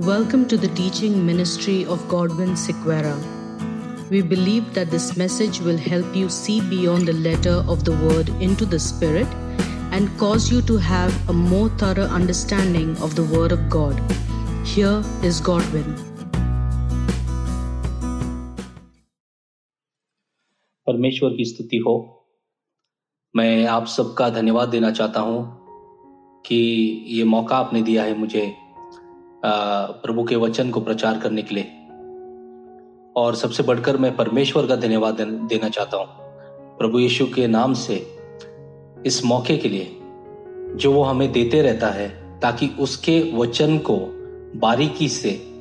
Welcome to the teaching ministry of Godwin Sequera. We believe that this message will help you see beyond the letter of the word into the spirit and cause you to have a more thorough understanding of the word of God. Here is Godwin. परमेश्वर की स्तुति हो मैं आप सबका धन्यवाद देना चाहता हूं कि ये मौका आपने दिया है मुझे प्रभु के वचन को प्रचार करने के लिए। और सबसे बढ़कर मैं परमेश्वर का धन्यवाद देना चाहता हूँ। प्रभु यीशु के नाम से इस मौके के लिए, जो वो हमें देते रहता है, ताकि उसके वचन को बारीकी से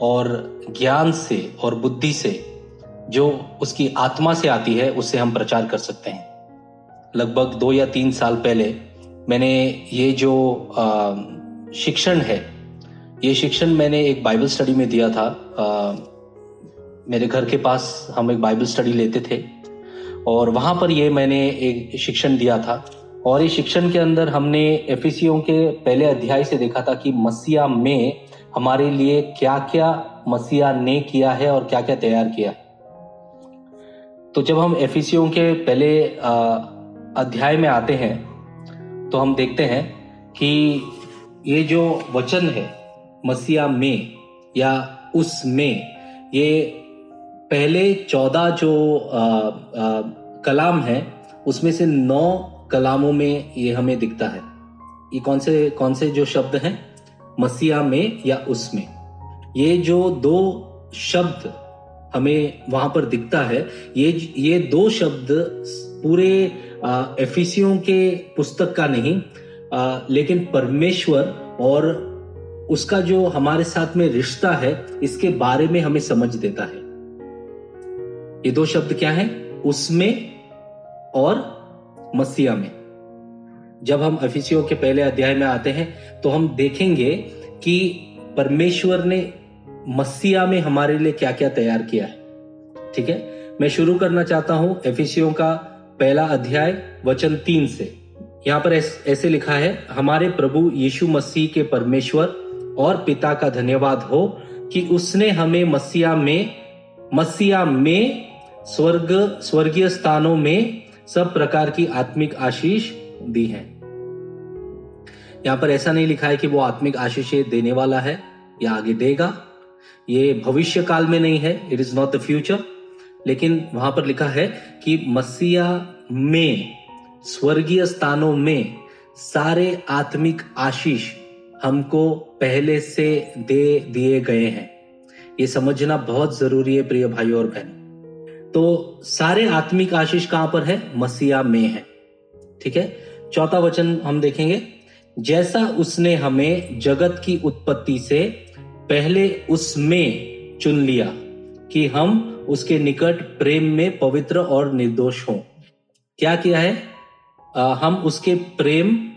और ज्ञान से और बुद्धि से, जो उसकी आत्मा से आती है, उससे हम प्रचार कर सकते हैं। लगभग दो या तीन साल पहले मैंने ये जो शिक्षण है ये शिक्षण मैंने एक बाइबल स्टडी में दिया था। आ, मेरे घर के पास हम एक बाइबल स्टडी लेते थे और वहाँ पर ये मैंने एक शिक्षण दिया था। और इस शिक्षण के अंदर हमने एफिसियों के पहले अध्याय से देखा था कि मसीहा में हमारे लिए क्या क्या मसीहा ने किया है और क्या क्या तैयार किया तो जब हम एफिसियों के पहले अध्याय में आते हैं तो हम देखते हैं कि ये जो वचन है मसीहा में या उसमें ये पहले चौदह जो आ, आ, कलाम है उसमें से नौ कलामों में ये हमें दिखता है। ये कौन से कौन से जो शब्द हैं? मसीहा में या उसमें ये जो दो शब्द हमें वहाँ पर दिखता है ये ये दो शब्द पूरे एफिसियों के पुस्तक का नहीं आ, लेकिन परमेश्वर और उसका जो हमारे साथ में रिश्ता है, इसके बारे में हमें समझ देता है। ये दो शब्द क्या है? उसमें और मसीहा में। जब हम अफिसियों के पहले अध्याय में आते हैं तो हम देखेंगे कि परमेश्वर ने मसीहा में हमारे लिए क्या क्या तैयार किया है। ठीक है? मैं शुरू करना चाहता हूँ एफिसियों का पहला अध्याय, वचन तीन से। यहाँ पर ऐसे लिखा है, हमारे प्रभु यीशु मसीह के परमेश्वर और पिता का धन्यवाद हो कि उसने हमें मसीहा में मसीहा में, स्वर्ग, स्वर्गीय स्थानों में सब प्रकार की आत्मिक आशीष दी है। यहाँ पर ऐसा नहीं लिखा है कि वो आत्मिक आशीषें देने वाला है, या आगे देगा। ये भविष्य काल में नहीं है it is not the future लेकिन वहाँ पर लिखा है कि मसीहा में, स्वर्गीय स्थानों में सारे आत्मिक आशीष हमको पहले से दे दिए गए हैं। ये समझना बहुत ज़रूरी है प्रिय भाई और बहन। तो सारे आत्मिक आशीष कहाँ पर है? मसीहा में है। ठीक है? चौथा वचन हम देखेंगे। जैसा उसने हमें जगत की उत्पत्ति से पहले उसमें चुन लिया कि हम उसके निकट प्रेम में पवित्र और निर्दोष हों। क्या किया है? आ, हम उसके प्रेम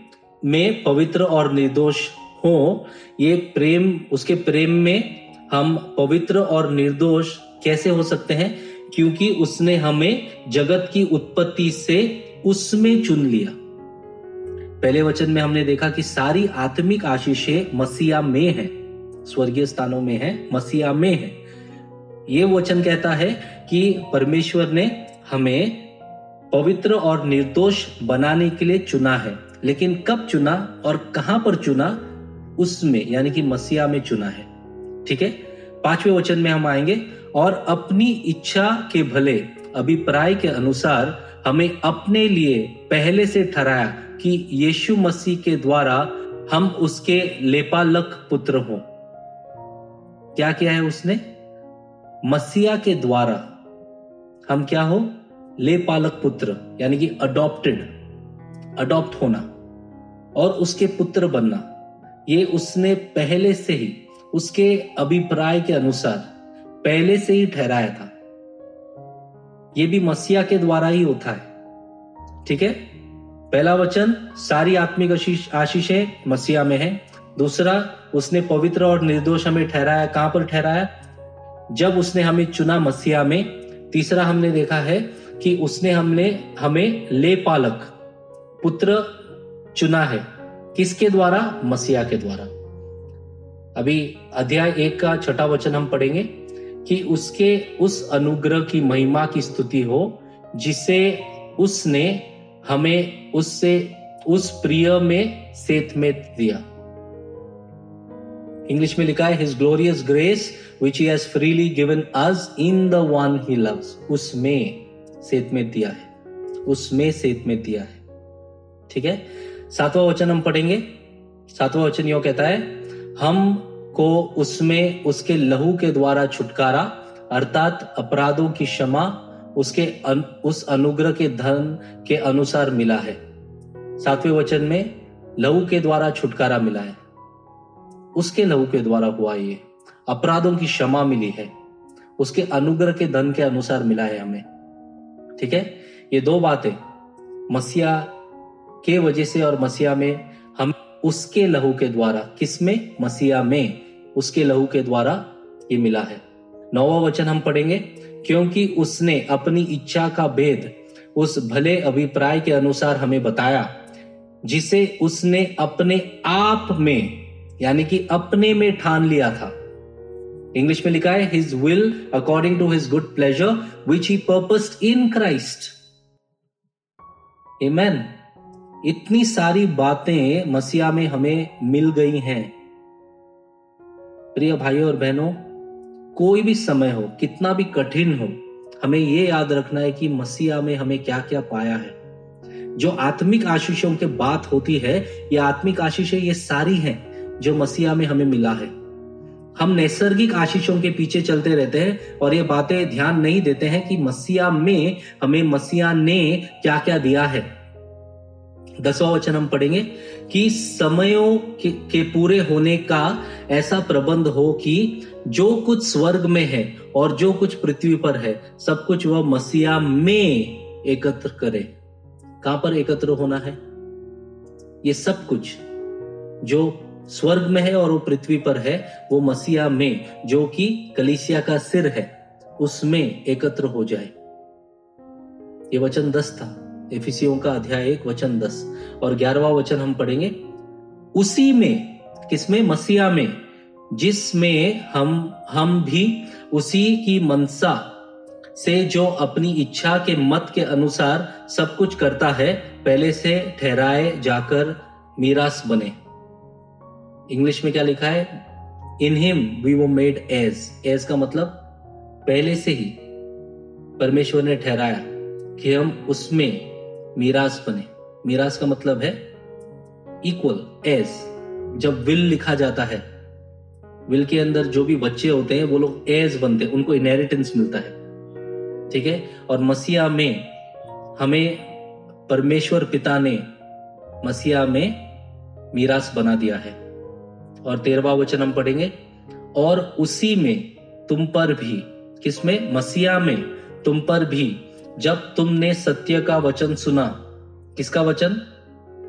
में पवित्र और निर्दोष हो, ये प्रेम, उसके प्रेम में हम पवित्र और निर्दोष कैसे हो सकते हैं? क्योंकि उसने हमें जगत की उत्पत्ति से उसमें चुन लिया। पहले वचन में हमने देखा कि सारी आत्मिक आशीषें मसीहा में है, स्वर्गीय स्थानों में है, मसीहा में है। ये वचन कहता है कि परमेश्वर ने हमें पवित्र और निर्दोष बनाने के लिए चुना है। लेकिन कब चुना और कहाँ पर चुना? उसमें, यानी कि मसीहा में चुना है। ठीक है? पाँचवें वचन में हम आएँगे, और अपनी इच्छा के भले, अभिप्राय के अनुसार हमें अपने लिए पहले से ठहराया कि यीशु मसीह के द्वारा हम उसके लेपालक पुत्र हो। क्या किया है उसने? मसीहा के द्वारा हम क्या हो? लेपालक पुत्र, यानी कि अडॉप्टेड अडॉप्ट होना, और उसके पुत्र बनना। ये उसने पहले से ही उसके अभिप्राय के अनुसार पहले से ही ठहराया था। ये भी मसीहा के द्वारा ही होता है। ठीक है? पहला वचन, सारी आत्मिक आशीषें मसीहा में है। दूसरा, उसने पवित्र और निर्दोष हमें ठहराया, कहाँ पर ठहराया? जब उसने हमें चुना मसीहा में, तीसरा हमने देखा है कि उसने हमने, हमें ले पालक पुत्र चुना है। किसके द्वारा? मसीहा के द्वारा। अभी अध्याय एक का छठा वचन हम पढ़ेंगे कि उसके, उस अनुग्रह की महिमा की स्तुति हो, जिसे उसने हमें उससे, उस प्रिय में सेत में दिया। इंग्लिश में लिखा है his glorious grace which he has freely given us in the one he loves उसमें सेत में दिया है। उसमें सेत में दिया है। ठीक है? सातवां वचन हम पढ़ेंगे। सातवां वचन यो कहता है हम को उसमें उसके लहू के द्वारा छुटकारा अर्थात अपराधों की क्षमा उसके अन, उस अनुग्रह के धन के अनुसार मिला है। सातवें वचन में लहू के द्वारा छुटकारा मिला है। उसके लहू के द्वारा हुआ ये अपराधों की क्षमा मिली है। उसके अनुग्रह के धन के अनुसार मिला है हमें। ठीक है? ये दो बातें मसीहा के वजह से और मसीहा में हम उसके लहू के द्वारा किसमें मसीहा में उसके लहू के द्वारा ये मिला है। नौवा वचन हम पढ़ेंगे, क्योंकि उसने अपनी इच्छा का भेद उस भले अभिप्राय के अनुसार हमें बताया, जिसे उसने अपने आप में, यानी कि अपने में ठान लिया था। इंग्लिश में लिखा है his will according to his good pleasure which he purposed in Christ Amen. इतनी सारी बातें मसीहा में हमें मिल गई हैं। प्रिय भाइयों और बहनों, कोई भी समय हो, कितना भी कठिन हो, हमें यह याद रखना है कि मसीहा में हमें क्या क्या पाया है। जो आत्मिक आशीषों के बात होती है, ये आत्मिक आशीषें ये सारी हैं जो मसीहा में हमें मिला है। हम नैसर्गिक आशीषों के पीछे चलते रहते हैं और ये बातें ध्यान नहीं देते हैं कि मसीहा में, हमें मसीहा ने क्या क्या दिया है। दसवां वचन हम पढ़ेंगे कि समयों के, के पूरे होने का ऐसा प्रबंध हो कि जो कुछ स्वर्ग में है और जो कुछ पृथ्वी पर है सब कुछ वह मसीहा में एकत्र करे। कहाँ पर एकत्र होना है? ये सब कुछ जो स्वर्ग में है और वो पृथ्वी पर है वो मसीहा में जो कि कलिसिया का सिर है उसमें एकत्र हो जाए। ये वचन दस था। एफिसियों का अध्याय एक, वचन दस। और ग्यारहवा वचन हम पढ़ेंगे। उसी में, किसमें? मसीहा में। जिसमें हम हम भी उसी की मनसा से जो अपनी इच्छा के मत के अनुसार सब कुछ करता है, पहले से ठहराए जाकर मीरास बने। इंग्लिश में क्या लिखा है? In him we were made heirs. Heirs का मतलब पहले से ही परमेश्वर ने ठहराया कि हम उसमें मीरास बने। मीरास का मतलब है इक्वल एज जब विल लिखा जाता है विल के अंदर जो भी बच्चे होते हैं, वो लोग एज बनते हैं। उनको इनहेरिटेंस मिलता है। ठीक है? और मसीहा में हमें परमेश्वर पिता ने मसीहा में मीरास बना दिया है। और तेरवा वचन हम पढ़ेंगे, और उसी में तुम पर भी, किसमें? मसीहा में तुम पर भी जब तुमने सत्य का वचन सुना, किसका वचन?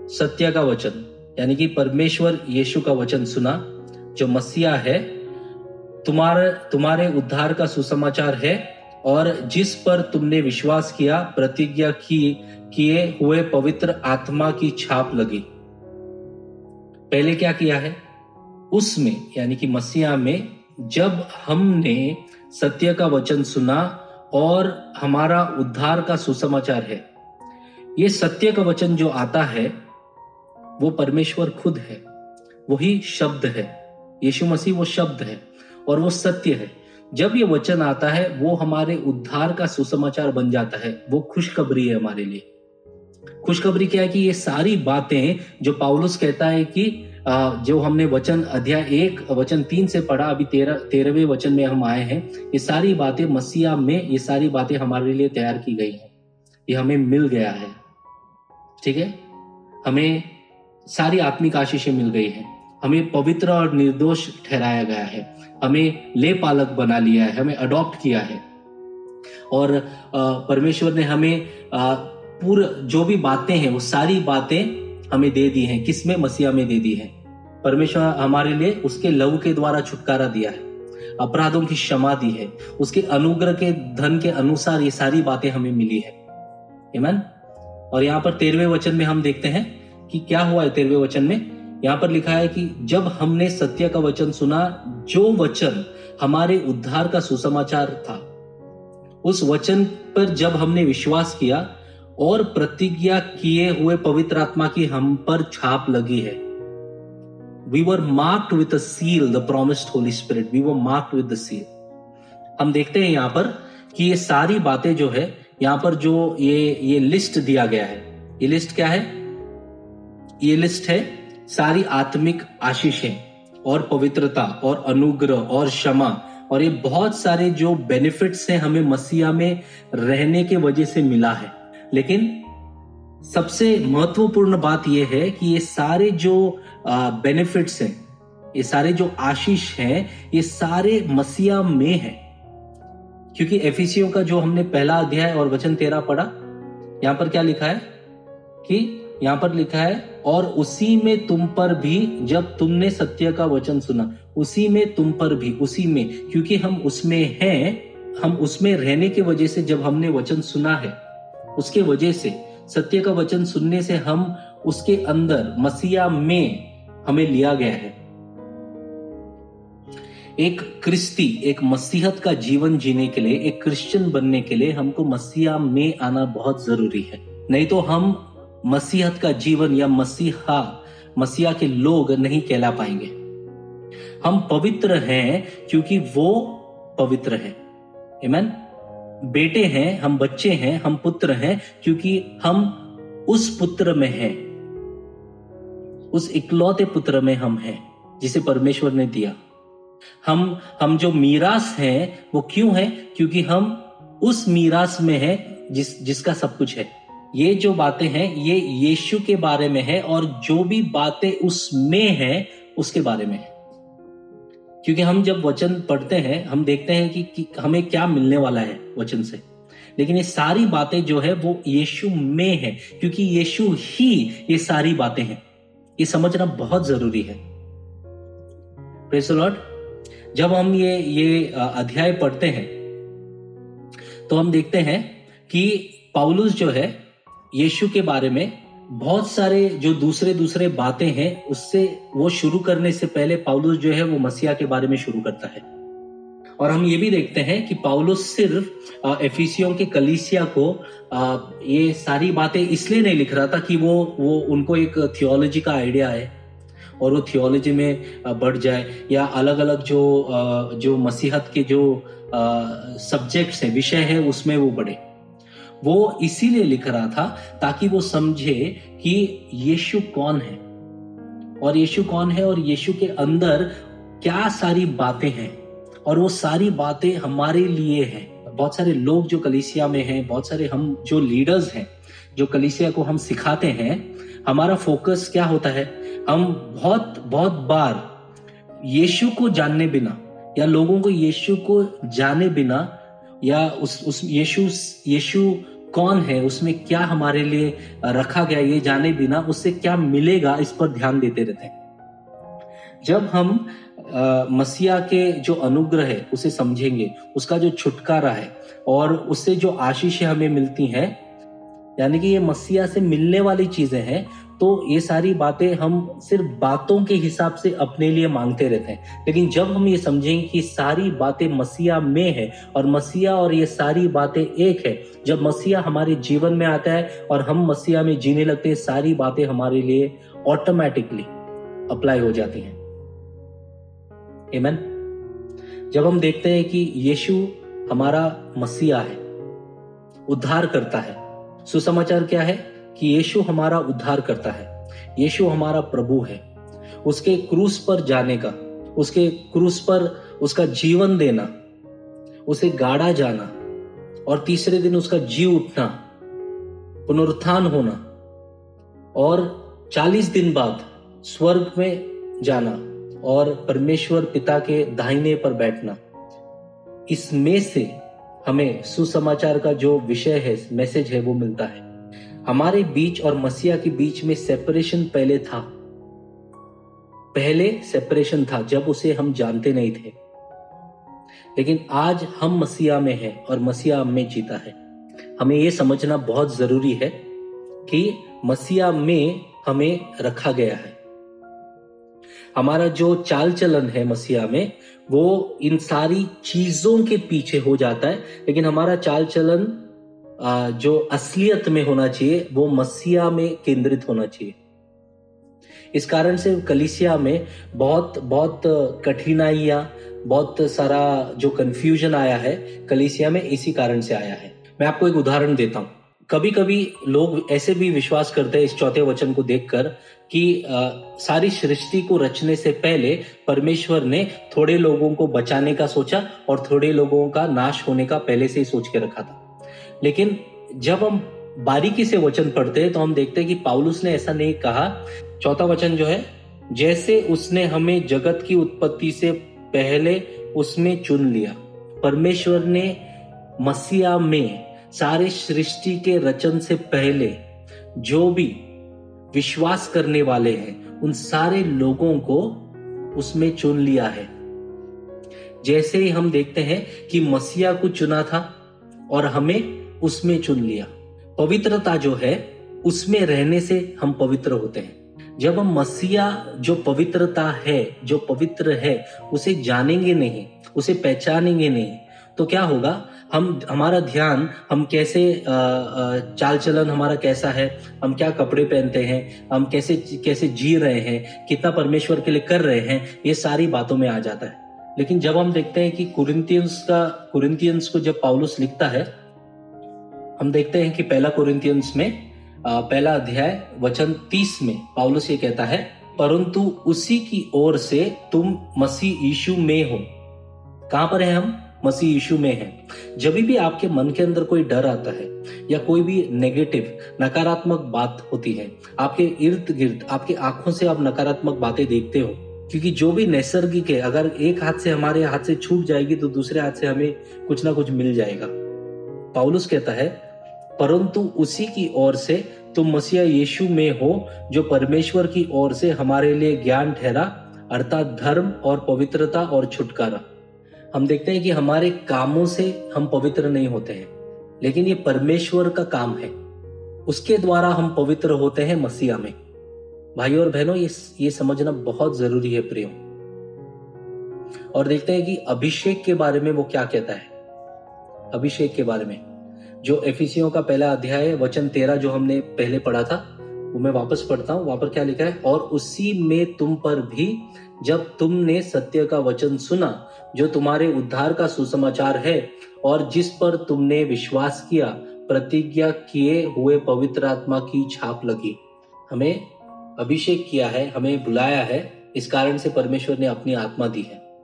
सत्य का वचन, यानी कि परमेश्वर यीशु का वचन सुना, जो मसीहा है, तुम्हारे तुम्हारे उद्धार का सुसमाचार है, और जिस पर तुमने विश्वास किया, प्रतिज्ञा की, किए हुए पवित्र आत्मा की छाप लगी। पहले क्या किया है? उसमें, यानी कि मसीहा में, जब हमने सत्य का वचन सुना और हमारा उद्धार का सुसमाचार है। ये सत्य का वचन जो आता है, वो परमेश्वर खुद है। वही शब्द है। यीशु मसीह वो शब्द है और वो सत्य है। जब ये वचन आता है, वो हमारे उद्धार का सुसमाचार बन जाता है। वो खुशखबरी है हमारे लिए। खुशखबरी क्या है कि ये सारी बातें जो पाउलुस कहता है कि जो हमने वचन अध्याय एक, वचन तीन से पढ़ा, अभी तेरह, तेरहवें वचन में हम आए हैं। ये सारी बातें मसीहा में, ये सारी बातें हमारे लिए तैयार की गई हैं। ये हमें मिल गया है। ठीक है? हमें सारी आत्मिक आशीषें मिल गई हैं। हमें पवित्र और निर्दोष ठहराया गया है। हमें ले पालक बना लिया है। हमें अडॉप्ट किया है। और परमेश्वर ने हमें पूरा, जो भी बातें हैं, वो सारी बातें हमें दे दी हैं, किसमें? मसीहा में दे दी है। परमेश्वर हमारे लिए उसके लव के द्वारा छुटकारा दिया है, अपराधों की क्षमा दी है, उसके अनुग्रह के, धन के अनुसार ये सारी बातें हमें मिली है। इमन और यहाँ पर तेरहवें वचन में हम देखते हैं कि क्या हुआ है तेरहवें वचन में? यहाँ पर लिखा है कि जब हमने सत्य का वचन सुना, जो वचन हमारे उद्धार का सुसमाचार था, उस वचन पर जब हमने विश्वास किया और प्रतिज्ञा किए हुए पवित्र आत्मा की हम पर छाप लगी है। We were marked with seal the promised Holy Spirit we were marked with seal हम देखते हैं यहाँ पर कि ये सारी बातें जो है, यहाँ पर जो ये ये लिस्ट दिया गया है। ये लिस्ट क्या है? ये लिस्ट है सारी आत्मिक आशीषें और पवित्रता और अनुग्रह और क्षमा और ये बहुत सारे जो बेनिफिट्स हैं हमें मसीहा में रहने के वजह से मिला है। लेकिन सबसे महत्वपूर्ण बात यह है कि ये सारे जो बेनिफिट्स हैं, ये सारे जो आशीष हैं, ये सारे मसीहा में हैं। क्योंकि एफिसियों का जो हमने पहला अध्याय और वचन तेरा पढ़ा, यहाँ पर क्या लिखा है? कि यहाँ पर लिखा है, और उसी में तुम पर भी जब तुमने सत्य का वचन सुना, उसी में तुम पर भी, उसी में, क्योंकि हम उसमें हैं, हम उसमें रहने के वजह से जब हमने वचन सुना है उसके वजह से, सत्य का वचन सुनने से हम उसके अंदर, मसीहा में हमें लिया गया है। एक क्रिस्ती, एक मसीहत का जीवन जीने के लिए, एक क्रिश्चियन बनने के लिए हमको मसीहा में आना बहुत ज़रूरी है। नहीं तो हम मसीहत का जीवन या मसीहा मसीहा के लोग नहीं कहला पाएँगे। हम पवित्र हैं क्योंकि वो पवित्र है। बेटे हैं, हम बच्चे हैं, हम पुत्र हैं, क्योंकि हम उस पुत्र में हैं। उस इकलौते पुत्र में हम हैं, जिसे परमेश्वर ने दिया। हम हम जो मीरास हैं, वो क्यों है? क्योंकि हम उस मीरास में हैं, जिस, जिसका सब कुछ है। ये जो बातें हैं, ये यीशु के बारे में है, और जो भी बातें उसमें हैं, उसके बारे में है। क्योंकि हम जब वचन पढ़ते हैं हम देखते हैं कि, कि हमें क्या मिलने वाला है वचन से। लेकिन ये सारी बातें जो है वो यीशु में है क्योंकि यीशु ही ये सारी बातें हैं। ये समझना बहुत ज़रूरी है। लॉर्ड जब हम ये ये अध्याय पढ़ते हैं तो हम देखते हैं कि पाउलुस जो है यीशु के बारे में बहुत सारे जो दूसरे दूसरे बातें हैं, उससे वो शुरू करने से पहले पाउलुस जो है वो मसीहा के बारे में शुरू करता है। और हम ये भी देखते हैं कि पाउलुस सिर्फ़ एफिसियों के कलीसिया को ये सारी बातें इसलिए नहीं लिख रहा था कि वो वो उनको एक थियोलॉजी का आइडिया है और वो थियोलॉजी में बढ़ जाए या अलग अलग जो जो मसीहत के जो सब्जेक्ट्स हैं, विषय है, उसमें वो बढ़े। वो इसीलिए लिख रहा था ताकि वो समझे कि यीशु कौन है। और यीशु कौन है और यीशु के अंदर क्या सारी बातें हैं और वो सारी बातें हमारे लिए हैं। बहुत सारे लोग जो कलिसिया में हैं, बहुत सारे हम जो लीडर्स हैं, जो कलिसिया को हम सिखाते हैं, हमारा फोकस क्या होता है? हम बहुत बहुत बार यीशु को जानने बिना या लोगों को यीशु को जाने बिना या उस उस यीशु यीशु कौन है, उसमें क्या हमारे लिए रखा गया ये जाने बिना, उससे क्या मिलेगा, इस पर ध्यान देते रहते हैं। जब हम मसीहा के जो अनुग्रह है, उसे समझेंगे, उसका जो छुटकारा है, और उससे जो आशीषें हमें मिलती हैं, यानी कि ये मसीहा से मिलने वाली चीज़ें हैं तो ये सारी बातें हम सिर्फ़ बातों के हिसाब से अपने लिए मांगते रहते हैं। लेकिन जब हम ये समझेंगे कि सारी बातें मसीहा में है और मसीहा और ये सारी बातें एक है, जब मसीहा हमारे जीवन में आता है और हम मसीहा में जीने लगते हैं, सारी बातें हमारे लिए ऑटोमेटिकली अप्लाई हो जाती हैं। एमन जब हम देखते हैं कि यीशु हमारा मसीहा है, उद्धार करता है, सुसमाचार क्या है? कि यीशु हमारा उद्धार करता है, यीशु हमारा प्रभु है। उसके क्रूस पर जाने का, उसके क्रूस पर उसका जीवन देना, उसे गाड़ा जाना और तीसरे दिन उसका जी उठना, पुनरुत्थान होना और चालीस दिन बाद स्वर्ग में जाना और परमेश्वर पिता के दाहिने पर बैठना। इसमें से हमें सुसमाचार का जो विषय है, मैसेज है, वो मिलता है। हमारे बीच और मसीहा के बीच में सेपरेशन पहले था। पहले सेपरेशन था, जब उसे हम जानते नहीं थे। लेकिन आज हम मसीहा में हैं और मसीहा में जीता है। हमें यह समझना बहुत ज़रूरी है कि मसीहा में हमें रखा गया है। हमारा जो चाल चलन है मसीहा में, वो इन सारी चीज़ों के पीछे हो जाता है, लेकिन हमारा चाल चलन जो असलियत में होना चाहिए वो मसीहा में केंद्रित होना चाहिए। इस कारण से कलिसिया में बहुत बहुत कठिनाइयाँ बहुत सारा जो कंफ्यूजन आया है कलिसिया में इसी कारण से आया है। मैं आपको एक उदाहरण देता हूँ। कभी कभी लोग ऐसे भी विश्वास करते हैं इस चौथे वचन को देखकर कि आ, सारी सृष्टि को रचने से पहले परमेश्वर ने थोड़े लोगों को बचाने का सोचा और थोड़े लोगों का नाश होने का पहले से ही सोच के रखा था। लेकिन जब हम बारीकी से वचन पढ़ते हैं तो हम देखते हैं कि पाउलुस ने ऐसा नहीं कहा। चौथा वचन जो है, जैसे उसने हमें जगत की उत्पत्ति से पहले उसमें चुन लिया, परमेश्वर ने मसीहा में सारे सृष्टि के रचन से पहले जो भी विश्वास करने वाले हैं, उन सारे लोगों को उसमें चुन लिया है। जैसे ही हम देखते हैं कि मसीहा को चुना था और हमें उसमें चुन लिया। पवित्रता जो है, उसमें रहने से हम पवित्र होते हैं। जब हम मसीहा जो पवित्रता है, जो पवित्र है, उसे जानेंगे नहीं, उसे पहचानेंगे नहीं तो क्या होगा? हम, हमारा ध्यान, हम कैसे चाल चलन हमारा कैसा है? हम क्या कपड़े पहनते हैं? हम कैसे कैसे जी रहे हैं? कितना परमेश्वर के लिए कर रहे हैं? ये सारी बातों में आ जाता है। लेकिन जब हम देखते हैं कि कुरिंतियंस का कुरिंतियंस को जब पाउलुस लिखता है हम देखते हैं कि पहला कुरिंतियंस में पहला अध्याय, वचन तीस में पाउलुस ये कहता है, परंतु उसी की ओर से तुम मसीह यीशु में हो। कहाँ पर है हम? मसीह यीशु में है। जब भी आपके मन के अंदर कोई डर आता है या कोई भी नेगेटिव नकारात्मक बात होती है, आपके इर्द गिर्द, आपकी आँखों से आप नकारात्मक बातें देखते हो, क्योंकि जो भी नैसर्गिक है, अगर एक हाथ से हमारे हाथ से छूट जाएगी तो दूसरे हाथ से हमें कुछ ना कुछ मिल जाएगा। पाउलुस कहता है परंतु उसी की ओर से तुम मसीहा यीशु में हो, जो परमेश्वर की ओर से हमारे लिए ज्ञान ठहरा, अर्थात धर्म और पवित्रता और छुटकारा। हम देखते हैं कि हमारे कामों से हम पवित्र नहीं होते हैं, लेकिन ये परमेश्वर का काम है। उसके द्वारा हम पवित्र होते हैं मसीहा में। भाई और बहनों, ये ये समझना बहुत ज़रूरी है, प्रियो। और देखते हैं कि अभिषेक के बारे में वो क्या कहता है। अभिषेक के बारे में। जो एफिसियों का पहला अध्याय है, वचन तेरह जो हमने पहले पढ़ा था, वो मैं वापस पढ़ता हूँ। वहाँ पर क्या लिखा है? और उसी में तुम पर भी जब तुमने सत्य का वचन सुना, जो तुम्हारे उद्धार का सुसमाचार है, और जिस पर तुमने विश्वास किया, प्रतिज्ञा किए हुए पवित्र आत्मा की छाप लगी। हमें अभिषेक किया है, हमें बुलाया है, इस कारण से परमेश्वर ने अपनी आत्मा दी है।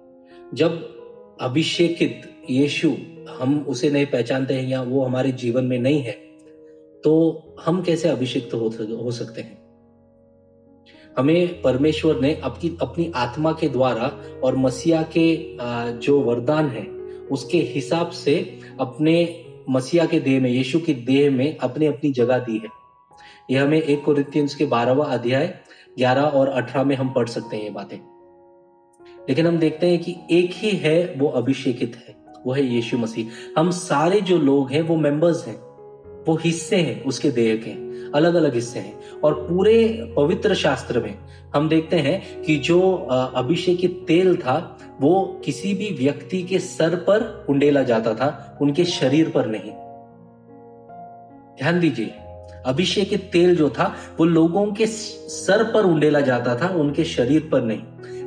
जब अभिषेकित यीशु हम उसे नहीं पहचानते हैं या वो हमारे जीवन में नहीं है तो हम कैसे अभिषिक्त हो, सकते हैं? हमें परमेश्वर ने अपनी अपनी आत्मा के द्वारा और मसीहा के जो वरदान है उसके हिसाब से अपने मसीहा के देह में यीशु की देह में अपने अपनी जगह दी है। यह हमें एक कुरितियंस के बारहवा अध्याय ग्यारह और अठारह में हम पढ़ सकते हैं ये बातें। लेकिन हम देखते हैं कि एक ही है वो अभिषेकित है। वो है यीशु मसीह। हम सारे जो लोग हैं, वो मेंबर्स हैं। वो हिस्से हैं, उसके देह के अलग अलग हिस्से हैं। और पूरे पवित्र शास्त्र में हम देखते हैं कि जो अभिषेकित तेल था, वो किसी भी व्यक्ति के सर पर उंडेला जाता था, उनके शरीर पर नहीं। ध्यान दीजिए अभिषेकित तेल जो था, वो लोगों के सर पर उंडेला जाता था, उनके शरीर पर नहीं।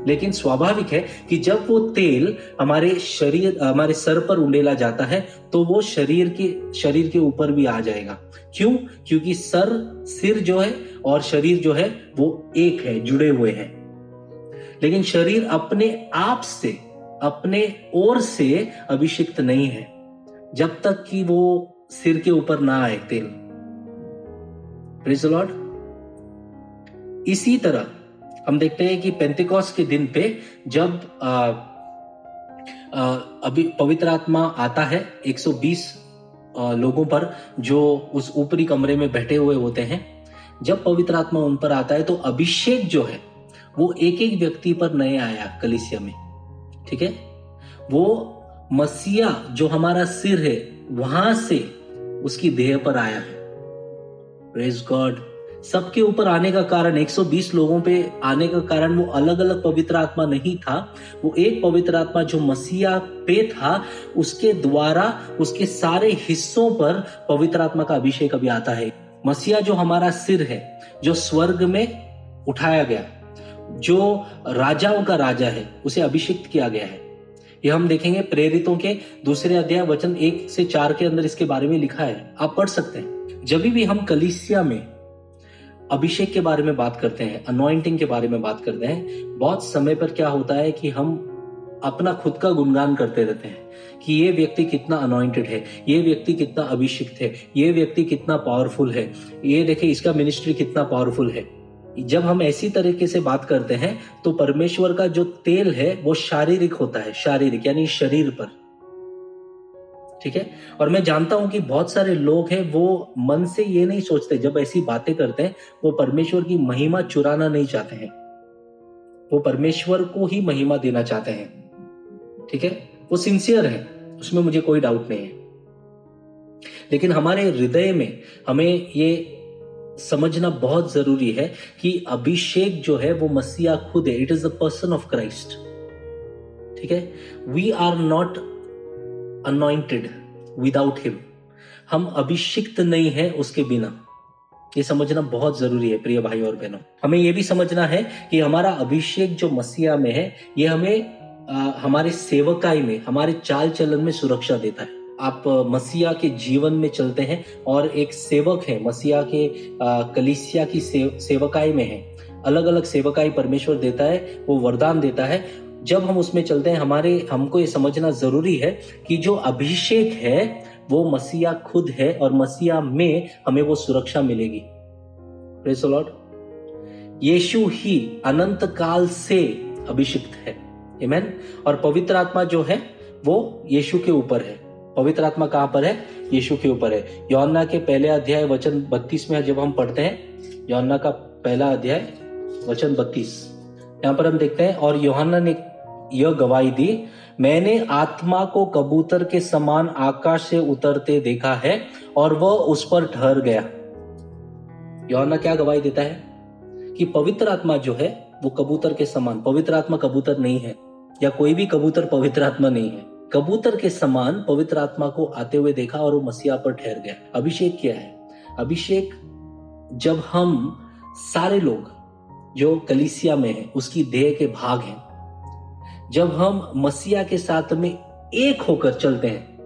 लेकिन स्वाभाविक है कि जब वो तेल हमारे शरीर, हमारे सर पर उंडेला जाता है तो वो शरीर के शरीर के ऊपर भी आ जाएगा। क्यों? क्योंकि सर, सिर जो है और शरीर जो है, वो एक है, जुड़े हुए हैं। लेकिन शरीर अपने आप से, अपने ओर से अभिषिक्त नहीं है, जब तक कि वो सिर के ऊपर ना आए तेल। लॉर्ड इसी तरह हम देखते हैं कि पेंतिकॉस के दिन पे जब आ, आ, अभी पवित्र आत्मा आता है 120 आ, लोगों पर जो उस ऊपरी कमरे में बैठे हुए होते हैं जब पवित्र आत्मा उन पर आता है तो अभिषेक जो है वो एक एक व्यक्ति पर नए आया कलिसिया में। ठीक है? वो मसीहा जो हमारा सिर है वहाँ से उसकी देह पर आया है। प्रेज गॉड सबके ऊपर आने का कारण 120 लोगों पे आने का कारण, वो अलग अलग पवित्र आत्मा नहीं था। वो एक पवित्र आत्मा जो मसीहा पे था, उसके द्वारा, उसके सारे हिस्सों पर पवित्र आत्मा का अभिषेक अभी आता है। मसीहा जो हमारा सिर है, जो स्वर्ग में उठाया गया, जो राजाओं का राजा है, उसे अभिषेक किया गया है। यह हम देखेंगे प्रेरितों के दूसरे अध्याय, वचन एक से चार के अंदर इसके बारे में लिखा है। आप पढ़ सकते हैं। जब भी हम कलिसिया में अभिषेक के बारे में बात करते हैं अनोइंटिंग के बारे में बात करते हैं। बहुत समय पर क्या होता है कि हम अपना खुद का गुणगान करते रहते हैं कि ये व्यक्ति कितना अनोइंटेड है, ये व्यक्ति कितना अभिषिक्त है, ये व्यक्ति कितना पावरफुल है, ये देखे इसका मिनिस्ट्री कितना पावरफुल है। जब हम ऐसी तरीके से बात करते हैं तो परमेश्वर का जो तेल है, वो शारीरिक होता है, शारीरिक, यानी शरीर पर। ठीक है? और मैं जानता हूँ कि बहुत सारे लोग हैं, वो मन से ये नहीं सोचते, जब ऐसी बातें करते हैं, वो परमेश्वर की महिमा चुराना नहीं चाहते हैं। वो परमेश्वर को ही महिमा देना चाहते हैं। ठीक है? वो सिंसियर है, उसमें मुझे कोई डाउट नहीं है। लेकिन हमारे हृदय में हमें ये समझना बहुत ज़रूरी है कि अभिषेक जो है, वो मसीहा खुद है। It is the person of Christ ठीक है? We are not anointed without him हम अभिषिक्त नहीं है उसके बिना। ये समझना बहुत ज़रूरी है प्रिय भाई और बहनों। हमें यह भी समझना है कि हमारा अभिषेक जो मसीहा में है ये हमें आ, हमारे सेवकाई में हमारे चाल चलन में सुरक्षा देता है। आप मसीहा के जीवन में चलते हैं और एक सेवक है मसीहा के आ, कलिसिया की सेव, सेवकाई में है। अलग अलग सेवकाई परमेश्वर देता है वो वरदान देता है जब हम उसमें चलते हैं, हमारे, हमको ये समझना ज़रूरी है कि जो अभिषेक है, वो मसीहा खुद है और मसीहा में हमें वो सुरक्षा मिलेगी। लॉर्ड यीशु ही अनंत काल से अभिषिक्त है। इमेन और पवित्र आत्मा जो है, वो यीशु के ऊपर है। पवित्र आत्मा कहाँ पर है? यीशु के ऊपर है। यौन्ना के पहले अध्याय वचन बत्तीस में जब हम पढ़ते हैं यौन्ना का पहला अध्याय वचन बत्तीस, यहाँ पर हम देखते हैं, और योहन्ना ने यह गवाही दी, मैंने आत्मा को कबूतर के समान आकाश से उतरते देखा है और वह उस पर ठहर गया। यौना क्या गवाही देता है? कि पवित्र आत्मा जो है, वो कबूतर के समान, पवित्र आत्मा कबूतर नहीं है, या कोई भी कबूतर पवित्र आत्मा नहीं है। कबूतर के समान पवित्र आत्मा को आते हुए देखा और वो मसीहा पर ठहर गया। अभिषेक क्या है? अभिषेक, जब हम सारे लोग जो कलिसिया में है, उसकी देह के भाग हैं जब हम मसीहा के साथ में एक होकर चलते हैं,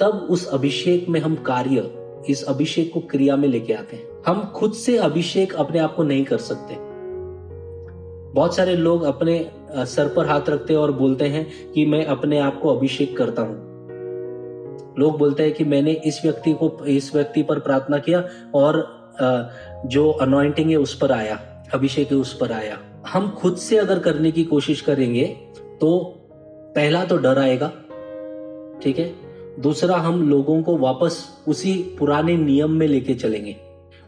तब उस अभिषेक में हम कार्य, इस अभिषेक को क्रिया में लेके आते हैं। हम खुद से अभिषेक अपने आप को नहीं कर सकते। बहुत सारे लोग अपने सर पर हाथ रखते हैं और बोलते हैं कि मैं अपने आप को अभिषेक करता हूँ। लोग बोलते हैं कि मैंने इस व्यक्ति को, इस व्यक्ति पर प्रार्थना किया और जो अनोइंटिंग है उस पर आया, अभिषेक है उस पर आया। हम खुद से अगर करने की कोशिश करेंगे तो पहला तो डर आएगा, ठीक है? दूसरा, हम लोगों को वापस उसी पुराने नियम में लेके चलेंगे।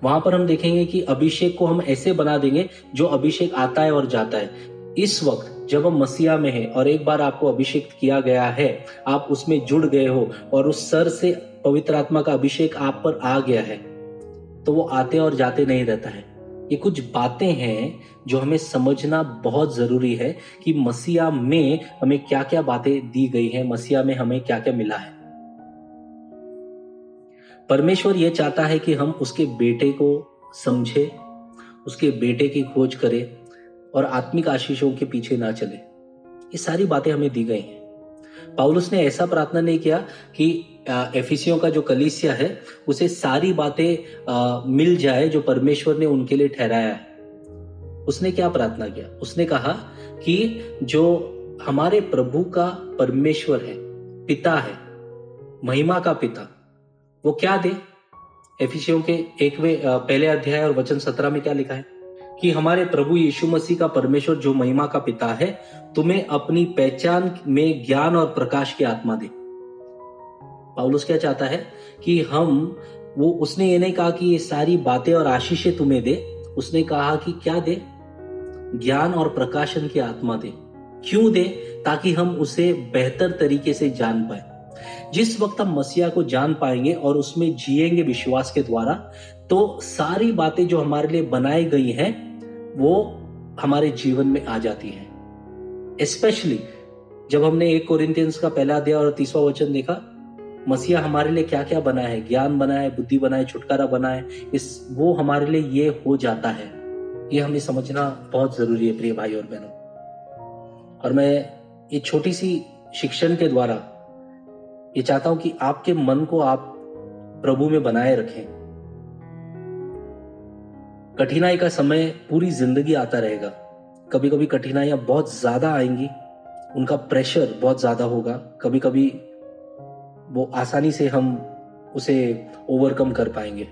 वहाँ पर हम देखेंगे कि अभिषेक को हम ऐसे बना देंगे, जो अभिषेक आता है और जाता है। इस वक्त जब हम मसीहा में हैं और एक बार आपको अभिषेक किया गया है, आप उसमें जुड़ गए हो और उस सर से पवित्र आत्मा का अभिषेक आप पर आ गया है तो वो आते और जाते नहीं रहता है। ये कुछ बातें हैं जो हमें समझना बहुत ज़रूरी है कि मसीहा में हमें क्या क्या बातें दी गई हैं, मसीहा में हमें क्या क्या मिला है। परमेश्वर यह चाहता है कि हम उसके बेटे को समझे, उसके बेटे की खोज करें और आत्मिक आशीषों के पीछे ना चले। ये सारी बातें हमें दी गई हैं। पाउलुस ने ऐसा प्रार्थना नहीं किया कि एफिसियों का जो कलिसिया है, उसे सारी बातें मिल जाए जो परमेश्वर ने उनके लिए ठहराया है। उसने क्या प्रार्थना किया? उसने कहा कि जो हमारे प्रभु का परमेश्वर है, पिता है, महिमा का पिता, वो क्या दे? एफिसियों के एकवे पहले अध्याय और वचन सत्रह में क्या लिखा है? कि हमारे प्रभु यीशु मसीह का परमेश्वर जो महिमा का पिता है, तुम्हें अपनी पहचान में ज्ञान और प्रकाश की आत्मा दे। पाउलुस क्या चाहता है कि हम, वो उसने ये नहीं कहा कि ये सारी बातें और आशीषें तुम्हें दे, उसने कहा कि क्या दे? ज्ञान और प्रकाशन की आत्मा दे। क्यों दे? ताकि हम उसे बेहतर तरीके से जान पाए। जिस वक्त हम मसीहा को जान पाएँगे और उसमें जिएँगे विश्वास के द्वारा तो सारी बातें जो हमारे लिए बनाई गई हैं वो हमारे जीवन में आ जाती हैं। स्पेशली जब हमने एक कोरिंथियंस का पहला अध्याय और तीसवा वचन देखा, मसीहा हमारे लिए क्या क्या बना है? ज्ञान बना है बुद्धि बना है छुटकारा बना है इस वो हमारे लिए ये हो जाता है। ये हमें समझना बहुत ज़रूरी है, प्रिय भाई और बहनों। और मैं ये छोटी सी शिक्षण के द्वारा ये चाहता हूँ कि आपके मन को आप प्रभु में बनाए रखें। कठिनाई का समय पूरी ज़िंदगी आता रहेगा। कभी कभी कठिनाइयाँ बहुत ज़्यादा आएँगी, उनका प्रेशर बहुत ज़्यादा होगा। कभी कभी वो आसानी से हम उसे ओवरकम कर पाएँगे।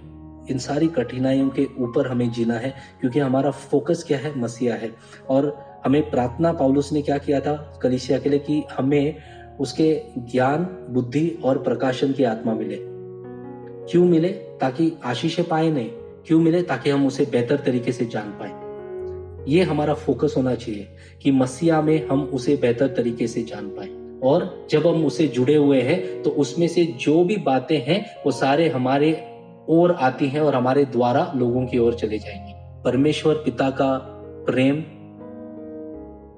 इन सारी कठिनाइयों के ऊपर हमें जीना है, क्योंकि हमारा फोकस क्या है? मसीहा है। और हमें प्रार्थना पाउलुस ने क्या किया था? कलिसिया के लिए कि हमें उसके ज्ञान, बुद्धि और प्रकाशन की आत्मा मिले। क्यों मिले? ताकि आशीष पाए नहीं क्यों मिले ताकि हम उसे बेहतर तरीके से जान पाए? ये हमारा फोकस होना चाहिए कि मसीहा में हम उसे बेहतर तरीके से जान पाए। और जब हम उसे जुड़े हुए हैं तो उसमें से जो भी बातें हैं, वो सारे हमारे ओर आती हैं और हमारे द्वारा लोगों की ओर चले जाएँगे। परमेश्वर पिता का प्रेम,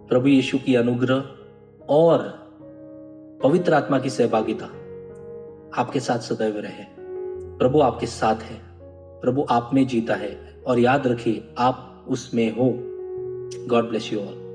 प्रभु यीशु की अनुग्रह और पवित्र आत्मा की सहभागिता आपके साथ सदैव रहे। प्रभु आपके साथ है। प्रभु आप में जीता है और याद रखिए आप उसमें हो। God bless you all